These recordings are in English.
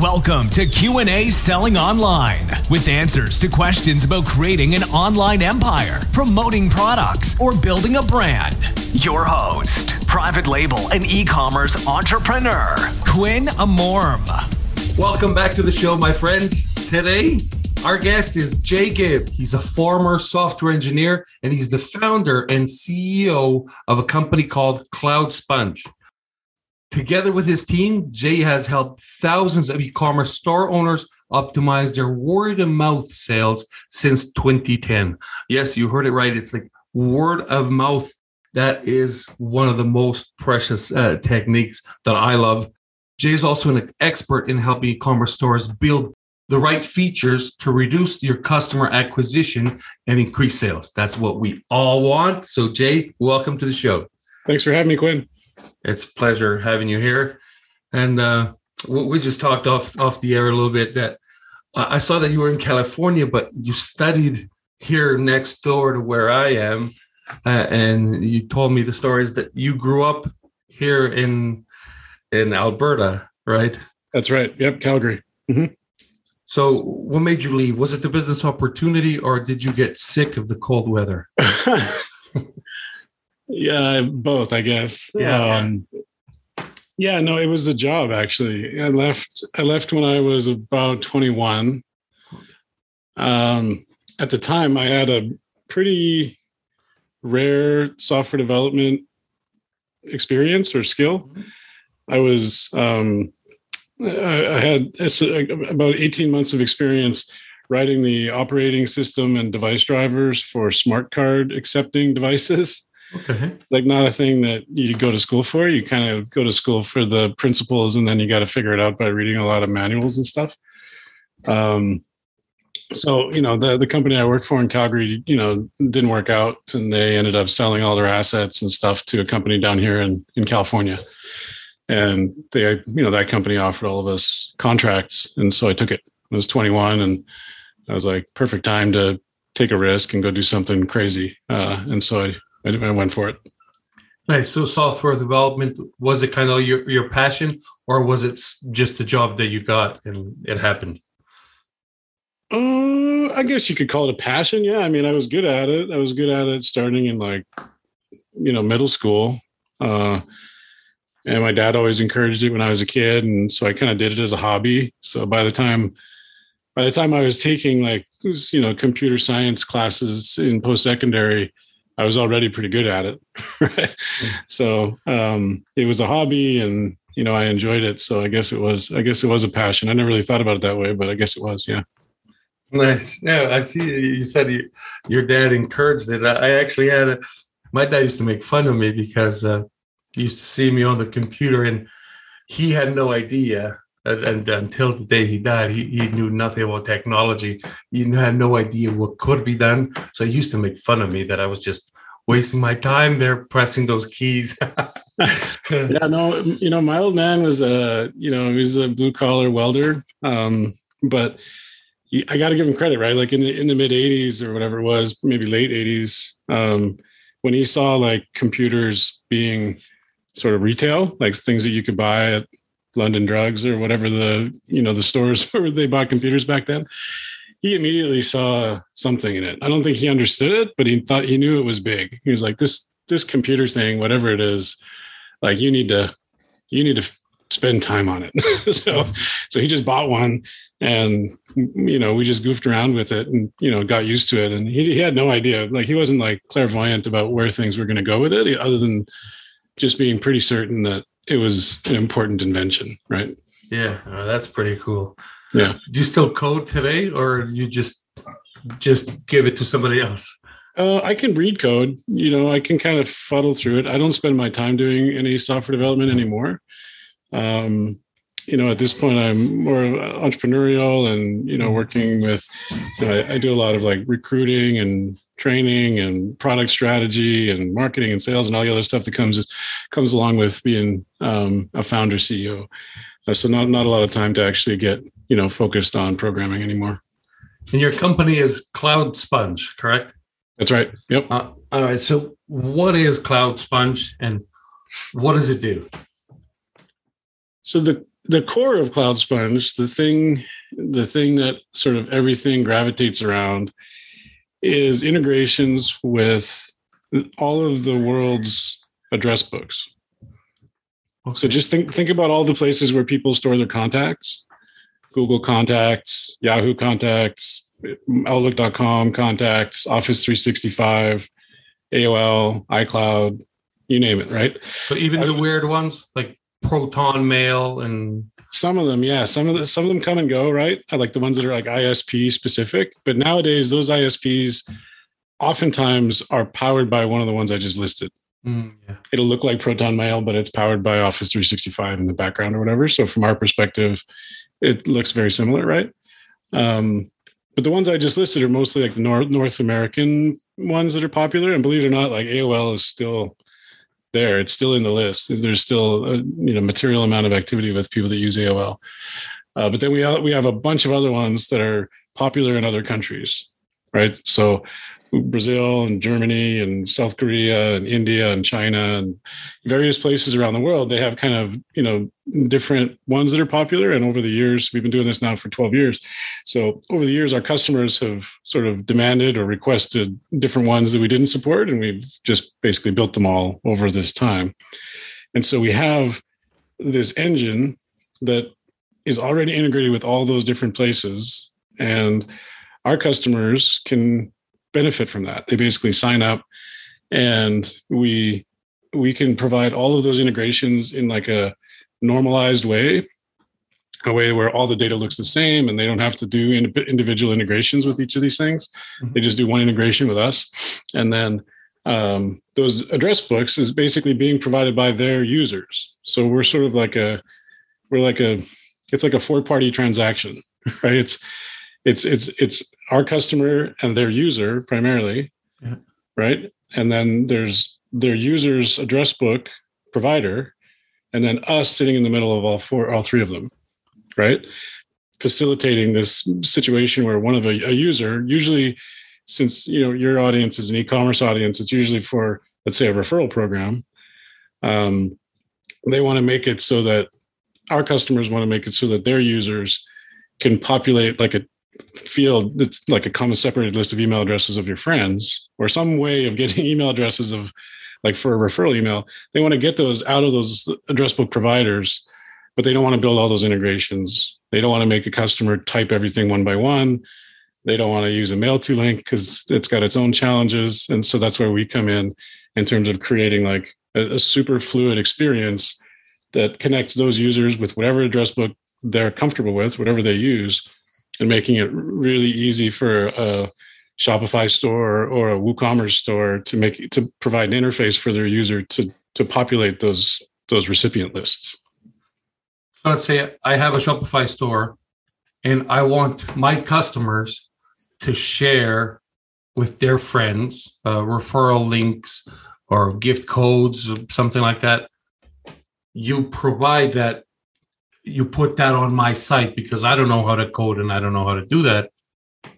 Welcome to Q&A Selling Online with answers to questions about creating an online empire, promoting products, or building a brand. Your host, private label and e-commerce entrepreneur, Quinn Amorm. Welcome back to the show, my friends. Today, our guest is Jay Gibb. He's a former software engineer and he's the founder and CEO of a company called Cloud Sponge. Together with his team, Jay has helped thousands of e commerce store owners optimize their word of mouth sales since 2010. Yes, you heard it right. It's like word of mouth. That is one of the most precious uh, techniques that I love. Jay is also an expert in helping e commerce stores build the right features to reduce your customer acquisition and increase sales. That's what we all want. So, Jay, welcome to the show. Thanks for having me, Quinn. It's a pleasure having you here. And uh, we just talked off off the air a little bit that I saw that you were in California, but you studied here next door to where I am, uh, and you told me the stories that you grew up here in in Alberta, right? That's right. Yep, Calgary. Mm-hmm. So, what made you leave? Was it the business opportunity, or did you get sick of the cold weather? Yeah, both, I guess. Yeah. Um, yeah, no, it was a job actually. I left I left when I was about 21. Um, at the time I had a pretty rare software development experience or skill. Mm-hmm. I was um, I, I had about 18 months of experience writing the operating system and device drivers for smart card accepting devices. Okay. Like not a thing that you go to school for. You kind of go to school for the principles and then you got to figure it out by reading a lot of manuals and stuff. Um, so, you know, the, the company I worked for in Calgary, you know, didn't work out and they ended up selling all their assets and stuff to a company down here in, in California. And they, you know, that company offered all of us contracts. And so I took it. I was 21 and I was like, perfect time to take a risk and go do something crazy. Uh, and so I I, I went for it. Nice. So software development was it kind of your your passion, or was it just the job that you got and it happened? Uh, I guess you could call it a passion. Yeah, I mean, I was good at it. I was good at it starting in like, you know, middle school. Uh, and my dad always encouraged it when I was a kid, and so I kind of did it as a hobby. So by the time, by the time I was taking like, you know, computer science classes in post secondary, I was already pretty good at it. Right? So um, it was a hobby, and you know I enjoyed it. So I guess it was I guess it was a passion. I never really thought about it that way, but I guess it was. Yeah. Nice. Yeah, I see. You said you, your dad encouraged it. I actually had a. My dad used to make fun of me because uh, he used to see me on the computer, and he had no idea and, and, until the day he died, he, he knew nothing about technology. He had no idea what could be done. So he used to make fun of me that I was just wasting my time there pressing those keys. yeah, no, you know, my old man was a, you know, he was a blue collar welder. Um, but he, I got to give him credit, right? Like in the in the mid '80s or whatever it was, maybe late '80s, um, when he saw like computers being sort of retail, like things that you could buy at London Drugs or whatever the you know the stores where they bought computers back then. He immediately saw something in it. I don't think he understood it, but he thought he knew it was big. He was like, "This this computer thing, whatever it is, like you need to you need to spend time on it." so so he just bought one, and you know we just goofed around with it, and you know got used to it. And he he had no idea, like he wasn't like clairvoyant about where things were going to go with it, other than just being pretty certain that it was an important invention, right? Yeah, uh, that's pretty cool. Yeah. Do you still code today, or you just just give it to somebody else? Uh, I can read code. You know, I can kind of fuddle through it. I don't spend my time doing any software development anymore. Um, you know, at this point, I'm more entrepreneurial, and you know, working with. You know, I, I do a lot of like recruiting and training and product strategy and marketing and sales and all the other stuff that comes comes along with being um, a founder CEO. Uh, so not not a lot of time to actually get you know focused on programming anymore. And your company is Cloud Sponge, correct? That's right. Yep. Uh, all right. So what is Cloud Sponge and what does it do? So the the core of Cloud Sponge, the thing, the thing that sort of everything gravitates around, is integrations with all of the world's address books. Okay. So just think think about all the places where people store their contacts. Google Contacts, Yahoo Contacts, Outlook.com Contacts, Office 365, AOL, iCloud, you name it, right? So even the weird ones like Proton Mail and some of them, yeah, some of the some of them come and go, right? I like the ones that are like ISP specific, but nowadays those ISPs oftentimes are powered by one of the ones I just listed. Mm, yeah. It'll look like Proton Mail, but it's powered by Office 365 in the background or whatever. So from our perspective, it looks very similar, right? Um, but the ones I just listed are mostly like the North North American ones that are popular. And believe it or not, like AOL is still there. It's still in the list. There's still a you know material amount of activity with people that use AOL. Uh, but then we have, we have a bunch of other ones that are popular in other countries, right? So Brazil and Germany and South Korea and India and China and various places around the world, they have kind of, you know, different ones that are popular. And over the years, we've been doing this now for 12 years. So over the years, our customers have sort of demanded or requested different ones that we didn't support. And we've just basically built them all over this time. And so we have this engine that is already integrated with all those different places. And our customers can benefit from that. They basically sign up and we we can provide all of those integrations in like a normalized way a way where all the data looks the same and they don't have to do individual integrations with each of these things mm-hmm. they just do one integration with us and then um, those address books is basically being provided by their users so we're sort of like a we're like a it's like a four party transaction right it's it's it's it's our customer and their user primarily, yeah. right? And then there's their user's address book provider, and then us sitting in the middle of all four, all three of them, right? Facilitating this situation where one of a, a user, usually since you know your audience is an e-commerce audience, it's usually for let's say a referral program. Um, they want to make it so that our customers want to make it so that their users can populate like a field that's like a comma separated list of email addresses of your friends or some way of getting email addresses of like for a referral email they want to get those out of those address book providers but they don't want to build all those integrations. They don't want to make a customer type everything one by one. They don't want to use a mail-to-link because it's got its own challenges and so that's where we come in in terms of creating like a, a super fluid experience that connects those users with whatever address book they're comfortable with whatever they use and making it really easy for a Shopify store or a WooCommerce store to make to provide an interface for their user to to populate those those recipient lists. So let's say I have a Shopify store and I want my customers to share with their friends uh, referral links or gift codes, something like that. You provide that you put that on my site because I don't know how to code and I don't know how to do that.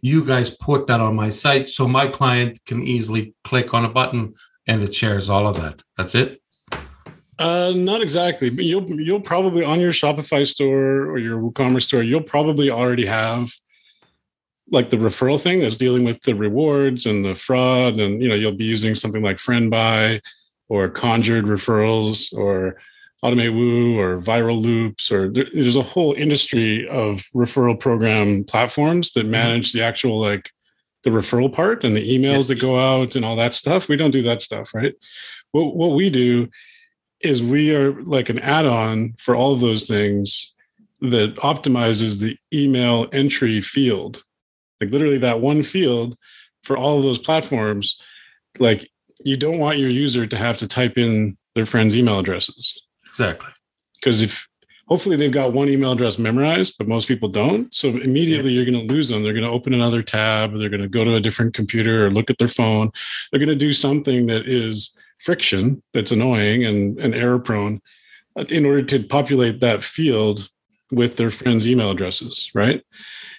You guys put that on my site so my client can easily click on a button and it shares all of that. That's it. Uh, not exactly, but you'll you'll probably on your Shopify store or your WooCommerce store, you'll probably already have like the referral thing that's dealing with the rewards and the fraud, and you know you'll be using something like FriendBuy or Conjured referrals or Automate Woo or Viral Loops, or there's a whole industry of referral program platforms that mm-hmm. manage the actual like the referral part and the emails that go out and all that stuff. We don't do that stuff, right? What what we do is we are like an add-on for all of those things that optimizes the email entry field. Like literally that one field for all of those platforms, like you don't want your user to have to type in their friends' email addresses Exactly. Because if hopefully they've got one email address memorized, but most people don't. So immediately you're going to lose them. They're going to open another tab. They're going to go to a different computer or look at their phone. They're going to do something that is friction, that's annoying and, and error prone uh, in order to populate that field with their friends' email addresses, right?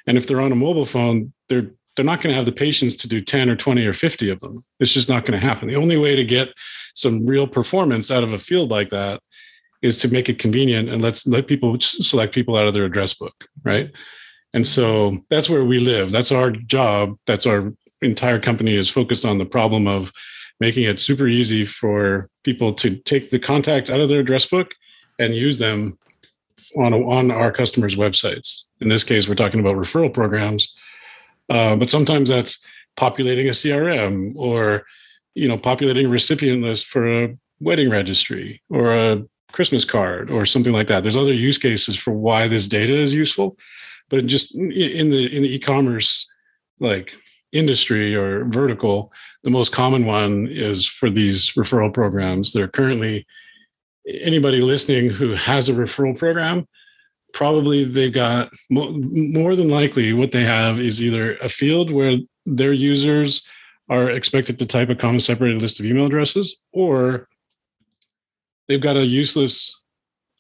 And if they're on a mobile phone, they're they're not going to have the patience to do 10 or 20 or 50 of them. It's just not going to happen. The only way to get some real performance out of a field like that is to make it convenient and let's let people select people out of their address book, right? And so that's where we live. That's our job. That's our entire company is focused on the problem of making it super easy for people to take the contact out of their address book and use them on, on our customers' websites. In this case, we're talking about referral programs, uh, but sometimes that's populating a CRM or you know populating a recipient list for a wedding registry or a Christmas card or something like that. There's other use cases for why this data is useful, but just in the in the e-commerce like industry or vertical, the most common one is for these referral programs. They're currently anybody listening who has a referral program, probably they've got more than likely what they have is either a field where their users are expected to type a comma separated list of email addresses, or they've got a useless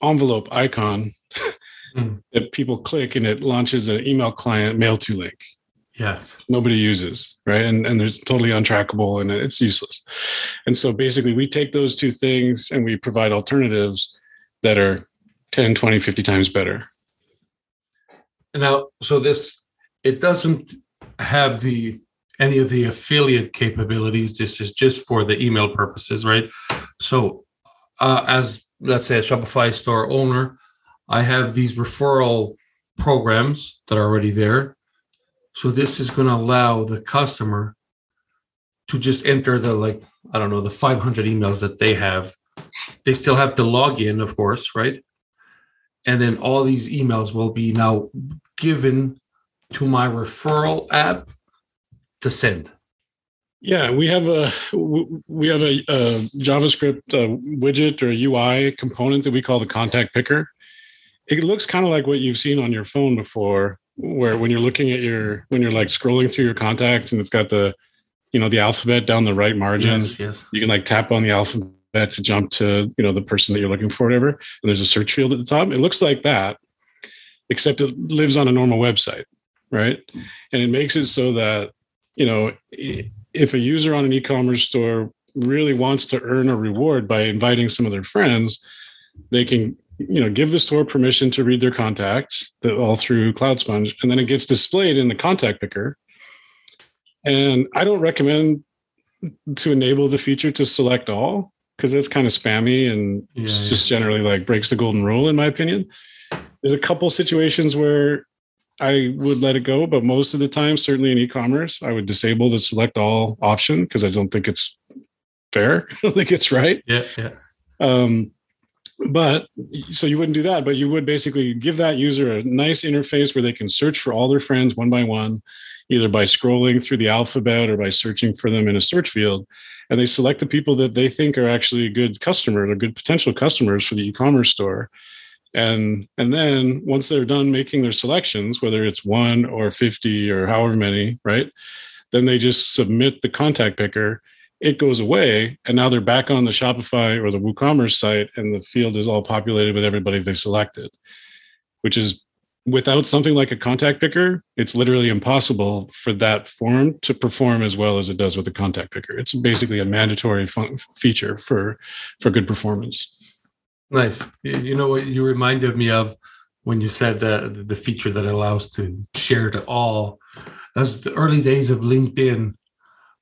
envelope icon mm. that people click and it launches an email client mail to link. Yes. Nobody uses, right? And and there's totally untrackable and it's useless. And so basically we take those two things and we provide alternatives that are 10, 20, 50 times better. Now, so this it doesn't have the any of the affiliate capabilities. This is just for the email purposes, right? So uh, as let's say a Shopify store owner, I have these referral programs that are already there so this is going to allow the customer to just enter the like I don't know the 500 emails that they have. They still have to log in, of course, right? And then all these emails will be now given to my referral app to send. Yeah, we have a we have a, a JavaScript uh, widget or UI component that we call the contact picker. It looks kind of like what you've seen on your phone before, where when you're looking at your when you're like scrolling through your contacts and it's got the you know the alphabet down the right margin yes, yes. you can like tap on the alphabet to jump to you know the person that you're looking for whatever and there's a search field at the top it looks like that except it lives on a normal website right and it makes it so that you know if a user on an e-commerce store really wants to earn a reward by inviting some of their friends they can you know give the store permission to read their contacts all through cloud sponge and then it gets displayed in the contact picker and i don't recommend to enable the feature to select all because that's kind of spammy and yeah, just yeah. generally like breaks the golden rule in my opinion there's a couple situations where i would let it go but most of the time certainly in e-commerce i would disable the select all option because i don't think it's fair i don't think it's right. Yeah yeah. Um, but so you wouldn't do that but you would basically give that user a nice interface where they can search for all their friends one by one either by scrolling through the alphabet or by searching for them in a search field and they select the people that they think are actually a good customers or good potential customers for the e-commerce store and and then once they're done making their selections whether it's one or 50 or however many right then they just submit the contact picker. It goes away and now they're back on the shopify or the woocommerce site and the field is all populated with everybody they selected which is without something like a contact picker it's literally impossible for that form to perform as well as it does with the contact picker. It's basically a mandatory fun- feature for for good performance nice you know what you reminded me of when you said the the feature that allows to share to all as the early days of linkedin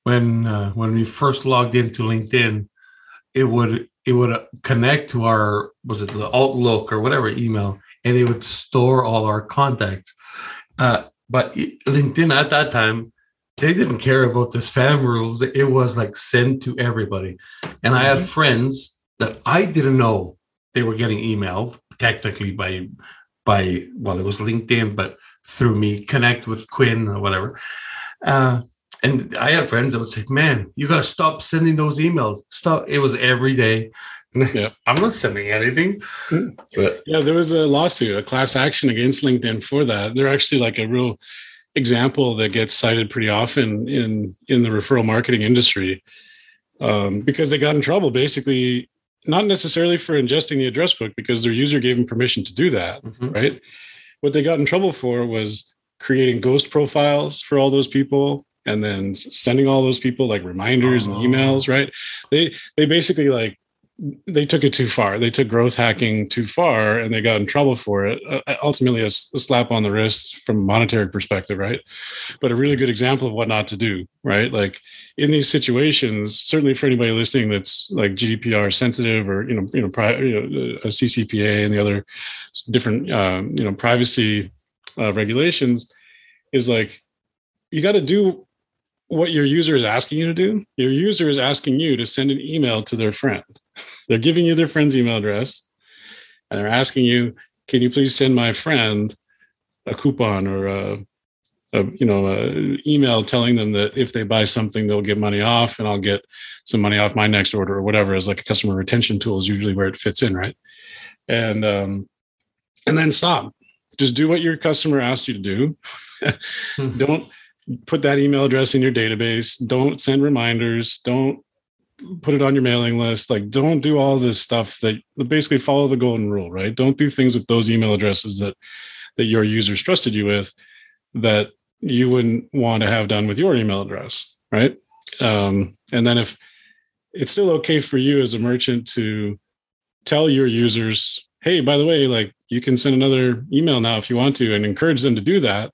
when uh, when we first logged into LinkedIn, it would it would connect to our was it the Outlook or whatever email, and it would store all our contacts. Uh, but LinkedIn at that time, they didn't care about the spam rules. It was like send to everybody, and I had mm-hmm. friends that I didn't know they were getting emailed technically by by well it was LinkedIn, but through me connect with Quinn or whatever. Uh, and I had friends that would say, "Man, you got to stop sending those emails. Stop." It was every day. Yeah. I'm not sending anything. But yeah, there was a lawsuit, a class action against LinkedIn for that. They're actually like a real example that gets cited pretty often in in the referral marketing industry um, because they got in trouble basically not necessarily for ingesting the address book because their user gave them permission to do that mm-hmm. right? What they got in trouble for was creating ghost profiles for all those people and then sending all those people like reminders and emails right? They they basically like they took it too far. They took growth hacking too far, and they got in trouble for it. Uh, ultimately, a, a, slap on the wrist from a monetary perspective, right? But a really good example of what not to do, right? Like in these situations, certainly for anybody listening that's like GDPR sensitive or you know, you know, pri- you know a CCPA and the other different um, you know privacy uh, regulations, is like you got to do what your user is asking you to do. Your user is asking you to send an email to their friend they're giving you their friend's email address and they're asking you, can you please send my friend a coupon or a, a you know, a email telling them that if they buy something, they'll get money off and I'll get some money off my next order or whatever as like a customer retention tool is usually where it fits in. Right. And, um, and then stop, just do what your customer asked you to do. Don't put that email address in your database. Don't send reminders. Don't put it on your mailing list. Like, don't do all this stuff that basically follow the golden rule, right? Don't do things with those email addresses that that your users trusted you with that you wouldn't want to have done with your email address, right? Um, and then if it's still okay for you as a merchant to tell your users, hey, by the way, like you can send another email now if you want to, and encourage them to do that,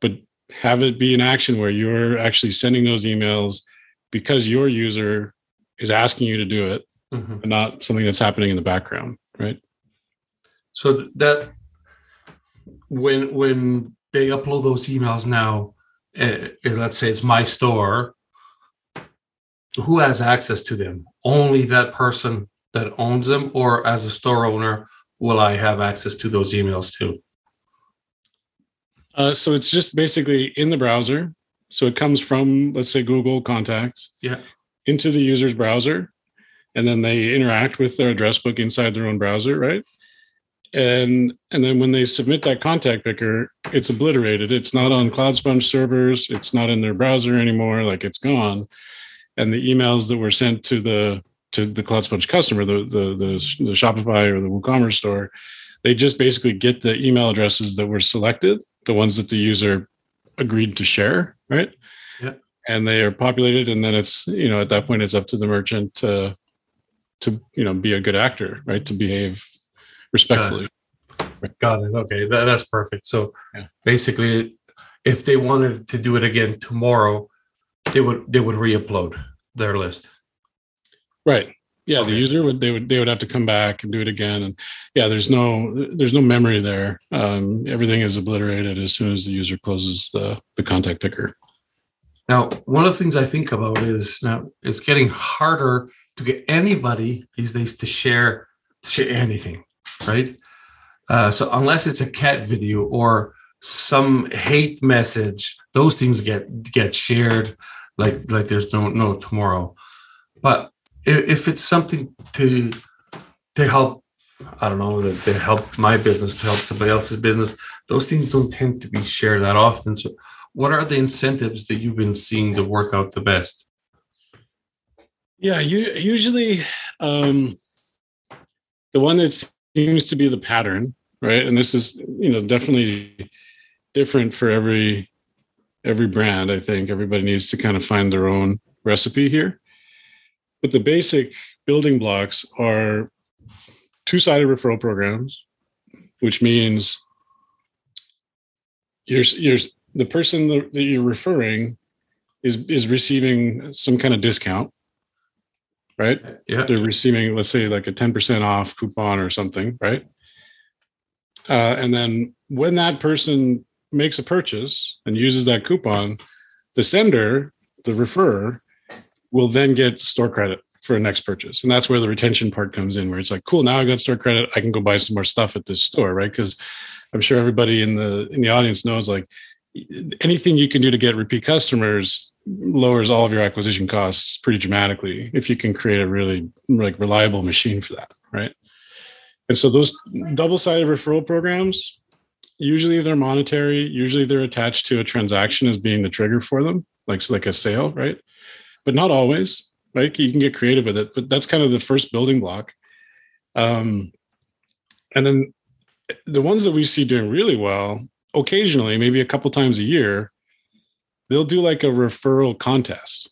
but have it be an action where you're actually sending those emails because your user is asking you to do it mm-hmm. and not something that's happening in the background right? So that when when they upload those emails now uh, let's say it's my store who has access to them? Only that person that owns them or as a store owner will i have access to those emails too? Uh, so it's just basically in the browser. So it comes from let's say google contacts. Yeah into the user's browser and then they interact with their address book inside their own browser right? And and then when they submit that contact picker it's obliterated. It's not on cloud sponge servers. It's not in their browser anymore. Like it's gone. And the emails that were sent to the to the cloud sponge customer the the the, the shopify or the woocommerce store they just basically get the email addresses that were selected the ones that the user agreed to share right and they are populated and then it's you know at that point it's up to the merchant to to you know be a good actor right to behave respectfully. Got it. Okay. That, that's perfect. So yeah. basically if they wanted to do it again tomorrow they would they would re-upload their list. Right. Yeah okay. the user would they would they would have to come back and do it again. And yeah there's no there's no memory there. Um, everything is obliterated as soon as the user closes the the contact picker now, one of the things I think about is now it's getting harder to get anybody these days to share to share anything, right? Uh, so unless it's a cat video or some hate message, those things get get shared like like there's no no tomorrow. But if, it's something to to help, I don't know, to help my business, to help somebody else's business, those things don't tend to be shared that often. So what are the incentives that you've been seeing to work out the best? Yeah, you usually um, the one that seems to be the pattern, right? And this is you know definitely different for every every brand. I think everybody needs to kind of find their own recipe here. But the basic building blocks are two-sided referral programs, which means you're you're the person that you're referring is is receiving some kind of discount right? Yeah. They're receiving let's say like a 10% off coupon or something right? Uh, and then when that person makes a purchase and uses that coupon the sender the referrer will then get store credit for a next purchase. And that's where the retention part comes in where it's like cool now i got store credit. I can go buy some more stuff at this store right? Because i'm sure everybody in the in the audience knows like anything you can do to get repeat customers lowers all of your acquisition costs pretty dramatically if you can create a really like reliable machine for that right? And so those double-sided referral programs usually they're monetary usually they're attached to a transaction as being the trigger for them like like a sale right? But not always right? You can get creative with it but that's kind of the first building block. Um and then the ones that we see doing really well occasionally, maybe a couple times a year, they'll do like a referral contest.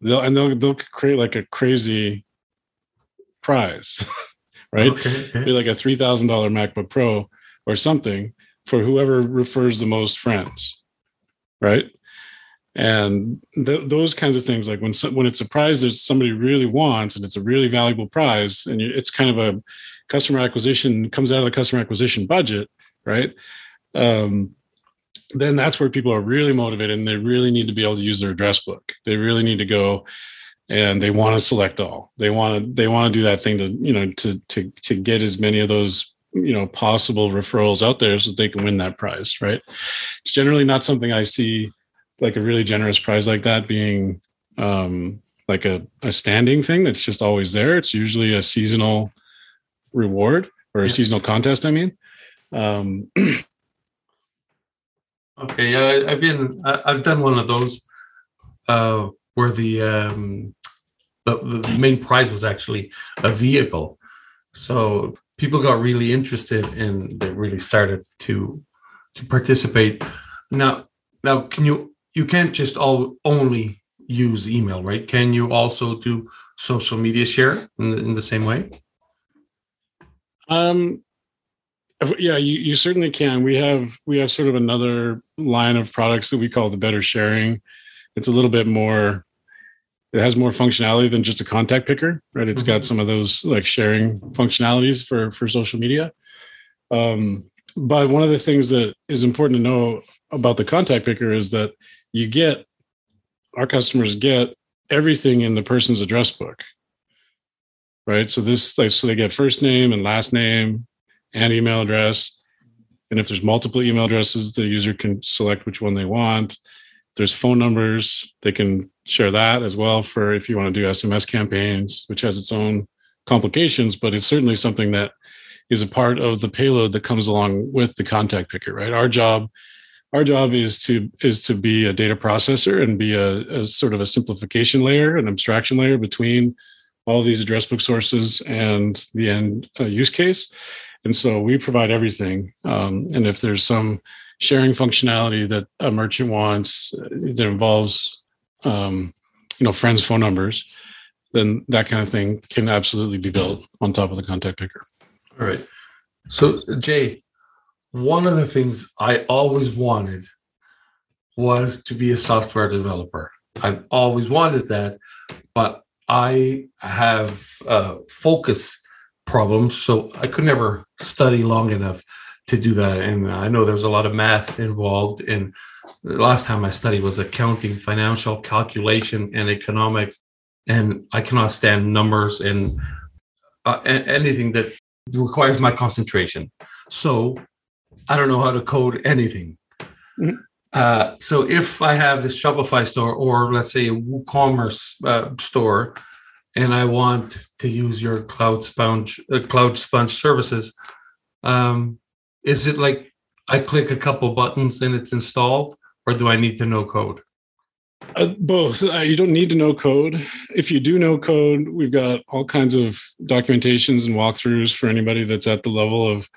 They'll and they'll they'll create like a crazy prize, right? Okay. okay. Be like a three thousand dollar MacBook Pro or something for whoever refers the most friends, right? And th- those kinds of things, like when so- when it's a prize that somebody really wants and it's a really valuable prize, and you, it's kind of a customer acquisition comes out of the customer acquisition budget, right? Um, then that's where people are really motivated and they really need to be able to use their address book. They really need to go and they want to select all. They want to they want to do that thing to, you know, to to to get as many of those, you know, possible referrals out there so they can win that prize, right? It's generally not something I see like a really generous prize like that being um like a, a standing thing that's just always there. It's usually a seasonal reward or a Yeah. seasonal contest, I mean. Um Okay, yeah, I- I've been, I- I've done one of those, uh, where the, um, the, the main prize was actually a vehicle. So people got really interested and they really started to, to participate. Now, now, can you, you can't just all, only use email, right? Can you also do social media share in, the- in the same way? Um, yeah, you, you certainly can. We have we have sort of another line of products that we call the better sharing. It's a little bit more. It has more functionality than just a contact picker, right? It's got Mhm. some of those like sharing functionalities for for social media. Um, but one of the things that is important to know about the contact picker is that you get our customers get everything in the person's address book right? So this like so they get first name and last name and email address. And if there's multiple email addresses, the user can select which one they want. If there's phone numbers, they can share that as well for if you want to do SMS campaigns, which has its own complications, but it's certainly something that is a part of the payload that comes along with the contact picker, right? Our job our job is to is to be a data processor and be a, a sort of a simplification layer, an abstraction layer between all these address book sources and the end uh, use case. And so we provide everything. Um, and if there's some sharing functionality that a merchant wants uh, that involves, um, you know, friends' phone numbers, then that kind of thing can absolutely be built on top of the contact picker. All right. So, Jay, one of the things I always wanted was to be a software developer. I've always wanted that, but I have uh, focus problems, so I could never study long enough to do that. And I know there's a lot of math involved. And the last time I studied was accounting, financial calculation, and economics. And I cannot stand numbers and uh, anything that requires my concentration. So I don't know how to code anything. Mhm. Uh, so if I have this Shopify store or let's say a WooCommerce uh, store, and I want to use your Cloud Sponge uh, Cloud Sponge services, um, is it like I click a couple buttons and it's installed, or do I need to know code? Uh, both. Uh, you don't need to know code. If you do know code, we've got all kinds of documentations and walkthroughs for anybody that's at the level of,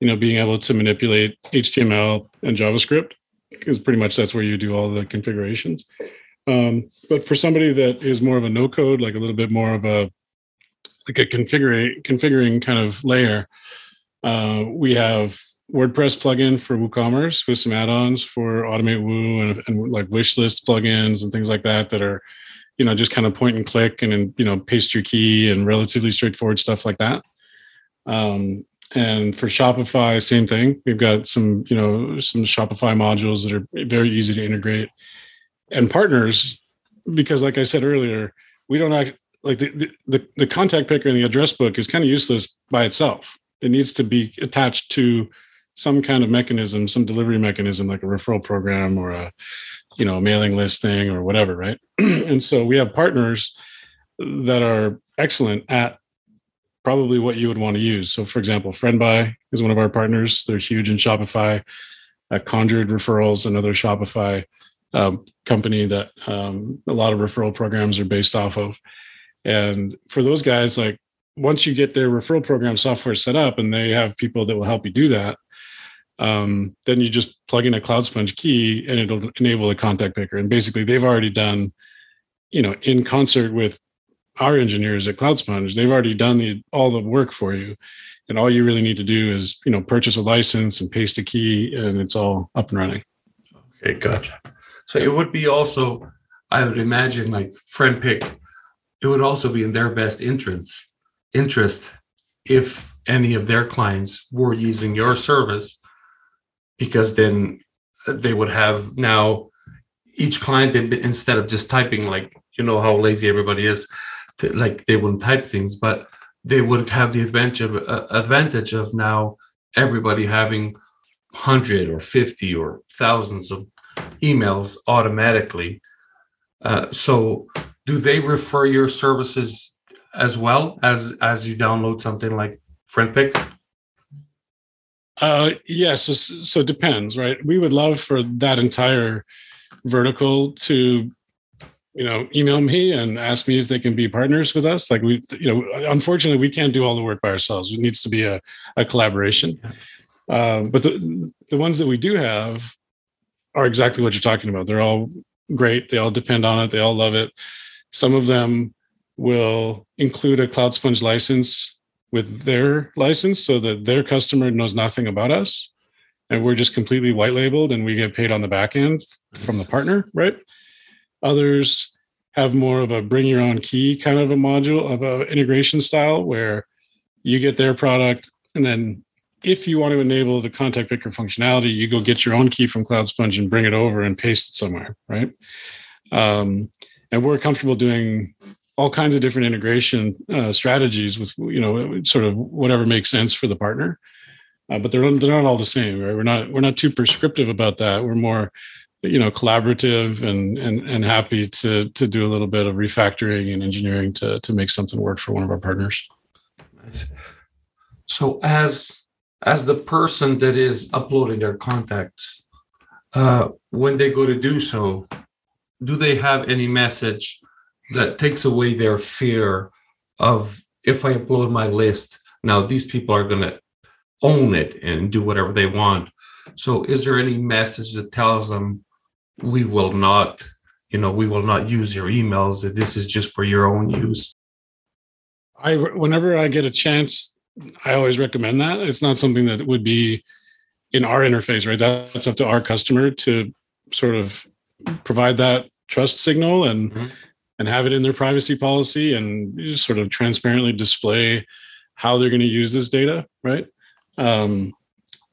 you know, being able to manipulate HTML and JavaScript, because pretty much that's where you do all the configurations. Um, but for somebody that is more of a no code, like a little bit more of a like a configure configuring kind of layer, uh, we have WordPress plugin for WooCommerce with some add-ons for Automate Woo and, and like wish list plugins and things like that that are, you know, just kind of point and click and, and you know paste your key and relatively straightforward stuff like that. Um, and for Shopify, same thing. We've got some, you know, some Shopify modules that are very easy to integrate, and partners because, like I said earlier, we don't act like the the, the, contact picker and the address book is kind of useless by itself. It needs to be attached to some kind of mechanism, some delivery mechanism, like a referral program or a, you know, a mailing list thing or whatever, right? and so we have partners that are excellent at probably what you would want to use. So, for example, FriendBuy is one of our partners. They're huge in Shopify. Uh, Conjured Referrals, another Shopify um, company that um, a lot of referral programs are based off of. And for those guys, like once you get their referral program software set up and they have people that will help you do that, um, then you just plug in a Cloud Sponge key and it'll enable a contact picker. And basically, they've already done, you know, in concert with our engineers at CloudSponge. They've already done the all the work for you, and all you really need to do is you know purchase a license and paste a key, and it's all up and running. Okay, gotcha. So it would be also, I would imagine, like friend pick, it would also be in their best interest interest if any of their clients were using your service, because then they would have now each client instead of just typing like you know how lazy everybody is to, like they wouldn't type things but they would have the advantage of uh, advantage of now everybody having 100 or 50 or thousands of emails automatically. Uh, so do they refer your services as well as as you download something like friendpick uh yeah so so it depends right? We would love for that entire vertical to you know email me and ask me if they can be partners with us. Like we you know unfortunately we can't do all the work by ourselves. It needs to be a, a collaboration. Uh, but the, the ones that we do have are exactly what you're talking about. They're all great. They all depend on it. They all love it. Some of them will include a cloud sponge license with their license so that their customer knows nothing about us. And we're just completely white labeled and we get paid on the back end from the partner, right? Others have more of a bring your own key kind of a module of a integration style where you get their product and then if you want to enable the contact picker functionality, you go get your own key from Cloud Sponge and bring it over and paste it somewhere, right? Um, and we're comfortable doing all kinds of different integration uh, strategies with you know sort of whatever makes sense for the partner uh, but they're they're not all the same, right? We're not we're not too prescriptive about that. We're more, you know, collaborative and and and happy to to do a little bit of refactoring and engineering to to make something work for one of our partners. Nice. So as as the person that is uploading their contacts, uh, when they go to do so, do they have any message that takes away their fear of if I upload my list, now these people are going to own it and do whatever they want. So, is there any message that tells them we will not, you know, we will not use your emails, that this is just for your own use? I, whenever I get a chance, I always recommend that. It's not something that would be in our interface, right? That's up to our customer to sort of provide that trust signal and mm-hmm. and have it in their privacy policy and just sort of transparently display how they're going to use this data, right? Um,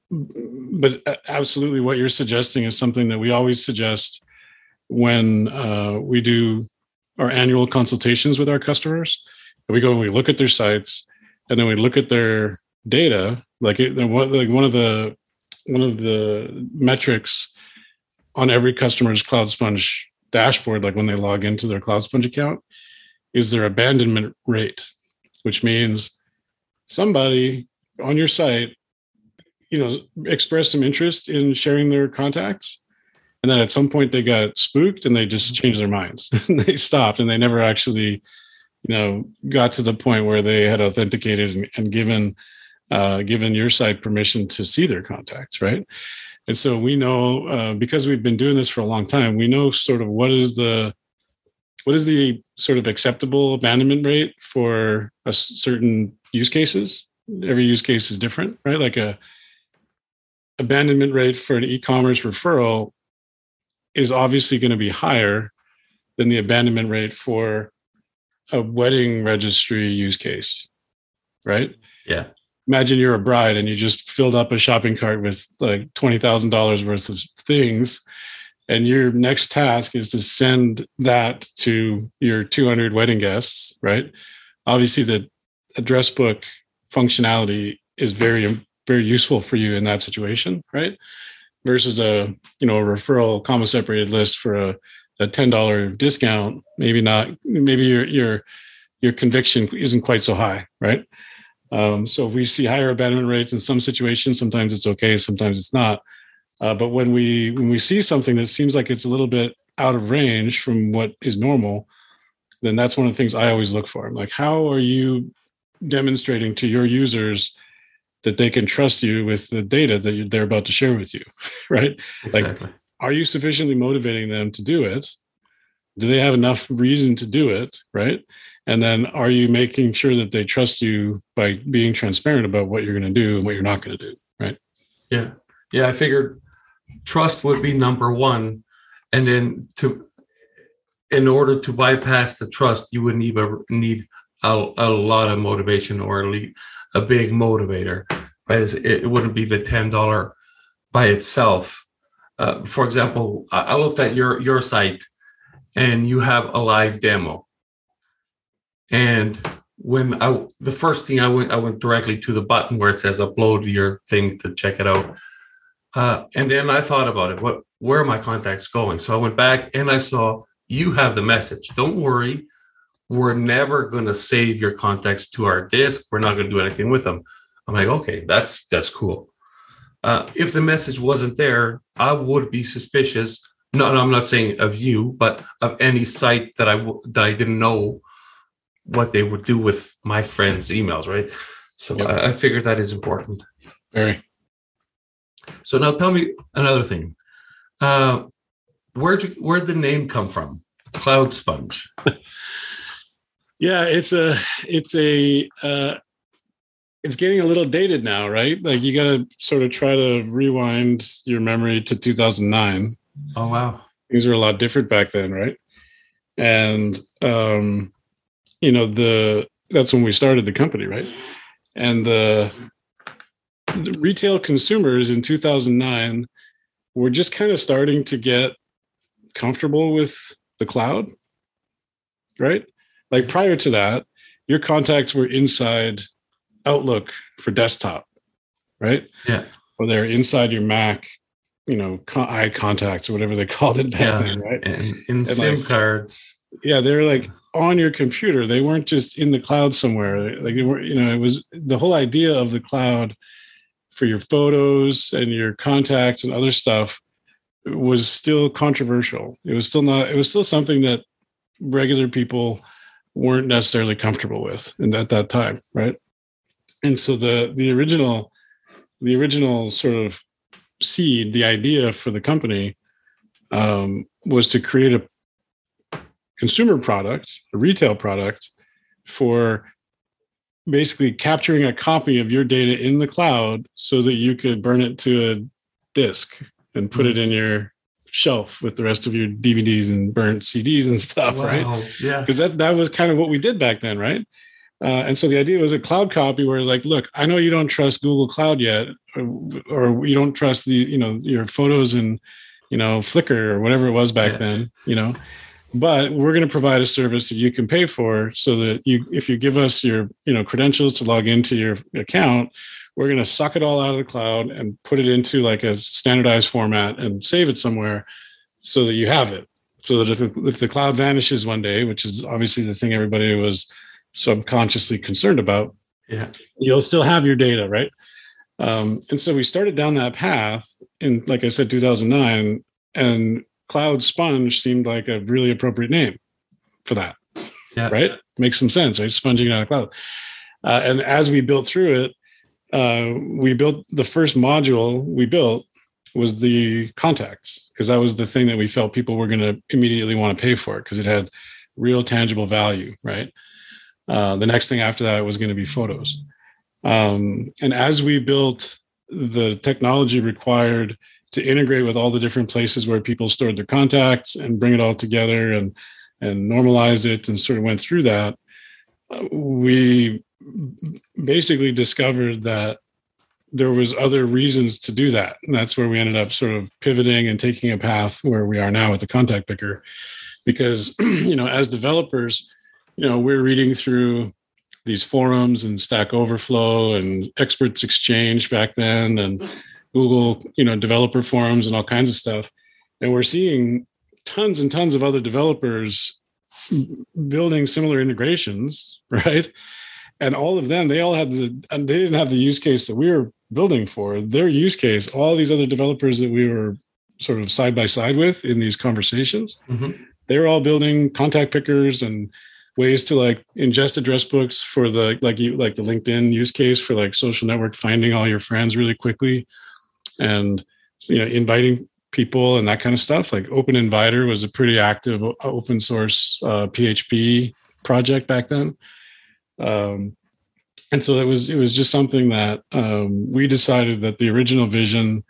but absolutely, what you're suggesting is something that we always suggest when uh, we do our annual consultations with our customers. We go and we look at their sites, and then we look at their data. Like, it, like one of the one of the metrics on every customer's Cloud Sponge dashboard, like when they log into their Cloud Sponge account, is their abandonment rate, which means somebody on your site, you know, express some interest in sharing their contacts. And then at some point they got spooked and they just changed their minds. they stopped and they never actually, you know, got to the point where they had authenticated and, and given uh, given your site permission to see their contacts, right? And so we know uh, because we've been doing this for a long time, we know sort of what is the what is the sort of acceptable abandonment rate for a certain use cases every use case is different, right? Like a abandonment rate for an e-commerce referral is obviously going to be higher than the abandonment rate for a wedding registry use case, right? Yeah. Imagine you're a bride and you just filled up a shopping cart with like $20,000 worth of things. And your next task is to send that to your 200 wedding guests, right? Obviously, the address book functionality is very very useful for you in that situation right versus a you know a referral comma separated list for a, a $10 discount maybe not maybe your your your conviction isn't quite so high right um, so if we see higher abandonment rates in some situations sometimes it's okay sometimes it's not uh, but when we when we see something that seems like it's a little bit out of range from what is normal then that's one of the things i always look for I'm like how are you demonstrating to your users that they can trust you with the data that they're about to share with you, right? Exactly. Like, are you sufficiently motivating them to do it? Do they have enough reason to do it, right? and then are you making sure that they trust you by being transparent about what you're going to do and what you're not going to do right? Yeah. Yeah i figured trust would be number one. And then to in order to bypass the trust you would need a need a, a lot of motivation or a, big motivator right? It, wouldn't be the $10 by itself uh, for example I looked at your your site and you have a live demo and when I the first thing I went I went directly to the button where it says upload your thing to check it out. Uh, and then I thought about it. What where are my contacts going? So I went back and I saw you have the message. Don't worry, we're never going to save your contacts to our disk. We're not going to do anything with them. I'm like, okay, that's that's cool. Uh, if the message wasn't there, I would be suspicious. No, no, I'm not saying of you, but of any site that I that I didn't know what they would do with my friends' emails, right? So yep. I, I figured that is important. Very. So now tell me another thing. Uh, where'd you, where'd the name come from? Cloud Sponge. yeah, it's a it's a uh, it's getting a little dated now, right? Like you got to sort of try to rewind your memory to 2009. Oh wow, things were a lot different back then, right? And um, you know the that's when we started the company right and the, the retail consumers in 2009 were just kind of starting to get comfortable with the cloud right like prior to that your contacts were inside outlook for desktop right yeah or they're inside your mac you know iContacts or whatever they called it back yeah. then right and in sim like, cards yeah they're like on your computer. They weren't just in the cloud somewhere. Like they were, you know, it was the whole idea of the cloud for your photos and your contacts and other stuff was still controversial. It was still not, it was still something that regular people weren't necessarily comfortable with and at that time, right? And so the the original the original sort of seed, the idea for the company um, was to create a consumer product, a retail product for basically capturing a copy of your data in the cloud so that you could burn it to a disk and put it mm-hmm. in your shelf with the rest of your DVDs and burnt CDs and stuff, wow. right? Yeah. Because that that was kind of what we did back then, right? Uh, and so the idea was a cloud copy where like, look, I know you don't trust Google Cloud yet, or, or you don't trust the, you know, your photos and, you know, Flickr or whatever it was back yeah. then, you know, but we're going to provide a service that you can pay for so that you if you give us your you know credentials to log into your account we're going to suck it all out of the cloud and put it into like a standardized format and save it somewhere so that you have it so that if, if the cloud vanishes one day which is obviously the thing everybody was subconsciously concerned about yeah you'll still have your data right um, and so we started down that path in like i said 2009 and Cloud Sponge seemed like a really appropriate name for that. Yeah. Right? Makes some sense, right? Sponging out of cloud. Uh, and as we built through it, uh, we built the first module we built was the contacts because that was the thing that we felt people were going to immediately want to pay for because it had real tangible value, right? Uh, the next thing after that was going to be photos. Um, and as we built the technology required to integrate with all the different places where people stored their contacts and bring it all together and and normalize it and sort of went through that uh, we basically discovered that there was other reasons to do that and that's where we ended up sort of pivoting and taking a path where we are now with the contact picker because you know as developers you know we're reading through these forums and stack overflow and experts exchange back then and Google, you know, developer forums and all kinds of stuff. And we're seeing tons and tons of other developers building similar integrations, right? And all of them, they all had the, and they didn't have the use case that we were building for. Their use case, all these other developers that we were sort of side by side with in these conversations, mm-hmm. they were all building contact pickers and ways to like ingest address books for the like you like the LinkedIn use case for like social network finding all your friends really quickly and you know inviting people and that kind of stuff like open inviter was a pretty active open source uh, php project back then. Um, and so it was it was just something that um, we decided that the original vision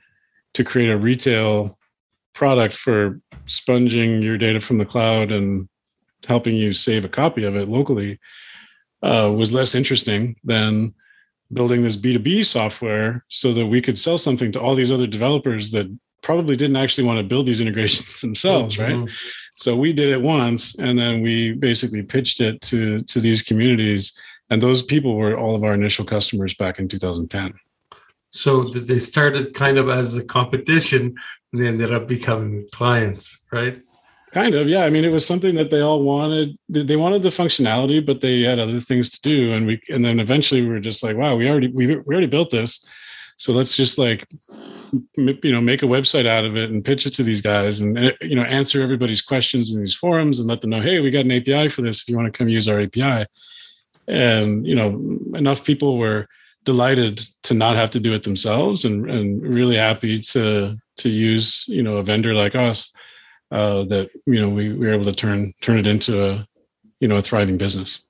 to create a retail product for sponging your data from the cloud and helping you save a copy of it locally uh, was less interesting than building this B2B software so that we could sell something to all these other developers that probably didn't actually want to build these integrations themselves, mm-hmm. right? So we did it once and then we basically pitched it to to these communities and those people were all of our initial customers back in 2010. So they started kind of as a competition, and they ended up becoming clients, right? Kind of, yeah. I mean, it was something that they all wanted. They wanted the functionality, but they had other things to do. And we, and then eventually, we were just like, "Wow, we already we, we already built this, so let's just like, you know, make a website out of it and pitch it to these guys, and eh, you know, answer everybody's questions in these forums and let them know, hey, we got an API for this. If you want to come use our API, and you know, enough people were delighted to not have to do it themselves, and and really happy to to use you know a vendor like us uh, that you know we, we were able to turn turn it into a you know a thriving business.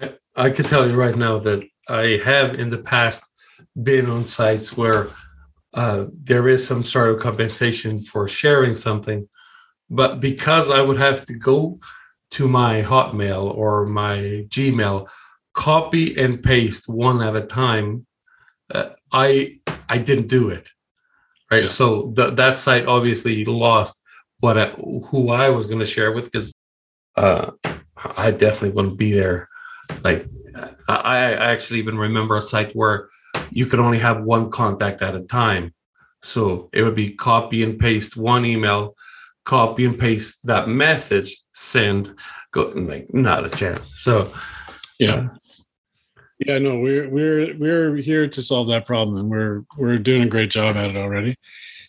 I, I can tell you right now that I have in the past been on sites where uh, there is some sort of compensation for sharing something, but because I would have to go to my Hotmail or my Gmail, copy and paste one at a time, uh, I I didn't do it. Right, yeah. so th- that site obviously lost what I, who I was going to share with because uh, I definitely wouldn't be there. Like I, I actually even remember a site where you could only have one contact at a time. So it would be copy and paste one email, copy and paste that message, send, go like not a chance. So yeah. Yeah, no, we're we're we're here to solve that problem and we're we're doing a great job at it already.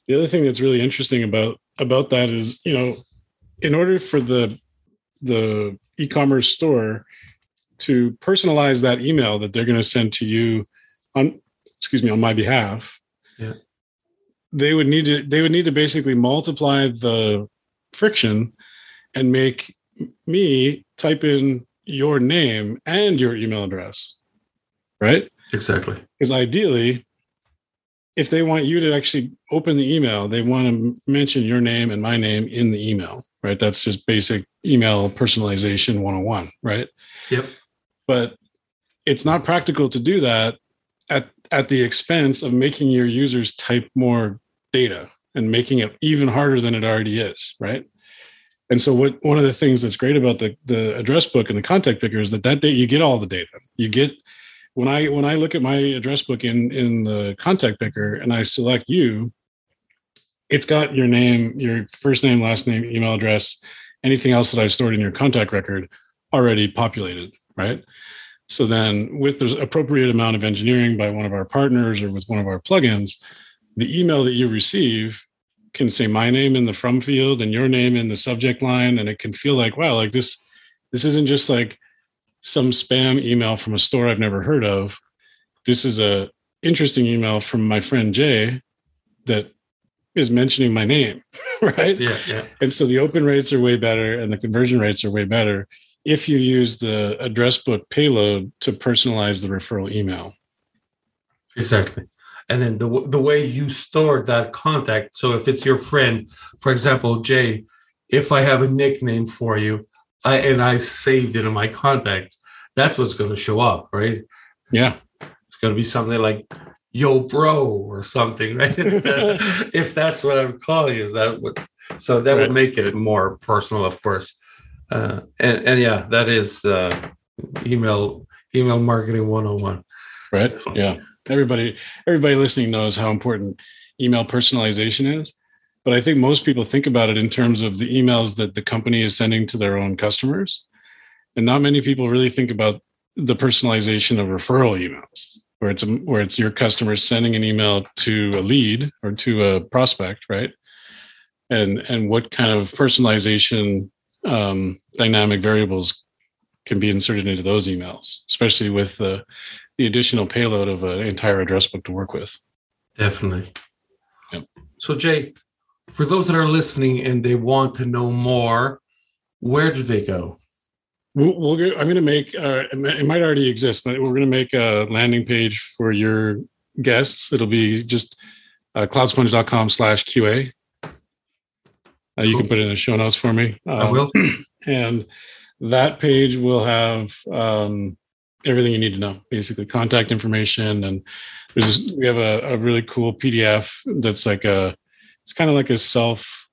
The other thing that's really interesting about about that is you know in order for the the e-commerce store to personalize that email that they're going to send to you on excuse me on my behalf yeah. they would need to they would need to basically multiply the friction and make me type in your name and your email address right? Exactly. Because ideally if they want you to actually open the email, they want to mention your name and my name in the email, right? That's just basic email personalization 101, right? Yep. But it's not practical to do that at, at the expense of making your users type more data and making it even harder than it already is, right? And so what one of the things that's great about the the address book and the contact picker is that that day you get all the data. You get when I when I look at my address book in in the contact picker and I select you, it's got your name, your first name, last name, email address, anything else that I've stored in your contact record already populated, right? So then with the appropriate amount of engineering by one of our partners or with one of our plugins, the email that you receive can say my name in the from field and your name in the subject line and it can feel like wow like this this isn't just like some spam email from a store I've never heard of. This is a interesting email from my friend Jay that is mentioning my name, right? Yeah, yeah. And so the open rates are way better and the conversion rates are way better if you use the address book payload to personalize the referral email. Exactly. And then the the way you store that contact. So if it's your friend, for example, Jay, if I have a nickname for you, I, and I saved it in my contacts, that's what's going to show up, right? Yeah. It's going to be something like yo bro or something, right? Instead, if that's what I'm calling you, is that what so that right. would make it more personal, of course. Uh, and, and yeah, that is uh, email email marketing 101. Right. Yeah. Everybody everybody listening knows how important email personalization is but I think most people think about it in terms of the emails that the company is sending to their own customers. And not many people really think about the personalization of referral emails, where it's a, where it's your customer sending an email to a lead or to a prospect, right? And and what kind of personalization um, dynamic variables can be inserted into those emails, especially with the the additional payload of an entire address book to work with. Definitely. Yep. So Jay, for those that are listening and they want to know more, where do they go? we'll, we'll I'm going to make, uh, it might already exist, but we're going to make a landing page for your guests. It'll be just uh, cloudsponge.com slash QA. Uh, you can put it in the show notes for me. Um, I will. And that page will have um, everything you need to know, basically contact information. And there's we have a, a really cool PDF that's like a, it's kind of like a self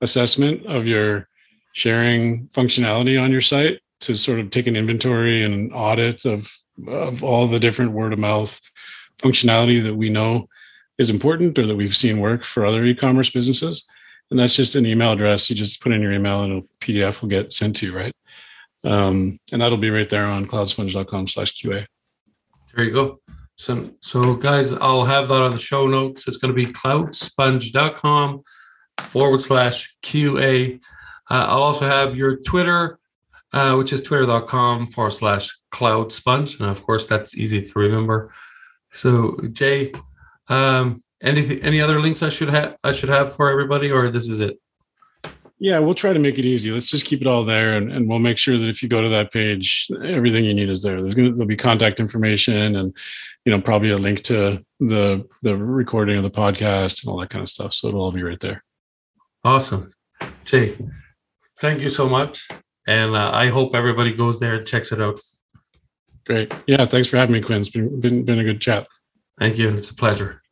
assessment of your sharing functionality on your site to sort of take an inventory and an audit of of all the different word of mouth functionality that we know is important or that we've seen work for other e-commerce businesses. And that's just an email address. You just put in your email and a pdf will get sent to you right? Um, and that'll be right there on cloudsponge.com slash qa there you go so so guys i'll have that on the show notes it's going to be cloudsponge.com forward slash qa uh, i'll also have your twitter uh, which is twitter.com forward slash cloud sponge. And of course, that's easy to remember. So, Jay, um, anything, any other links I should have, I should have for everybody, or this is it? Yeah, we'll try to make it easy. Let's just keep it all there, and, and we'll make sure that if you go to that page, everything you need is there. There's gonna there'll be contact information, and you know probably a link to the the recording of the podcast and all that kind of stuff. So it'll all be right there. Awesome, Jay. Thank you so much. And uh, I hope everybody goes there and checks it out. Great. Yeah. Thanks for having me, Quinn. It's been, been, been a good chat. Thank you. It's a pleasure.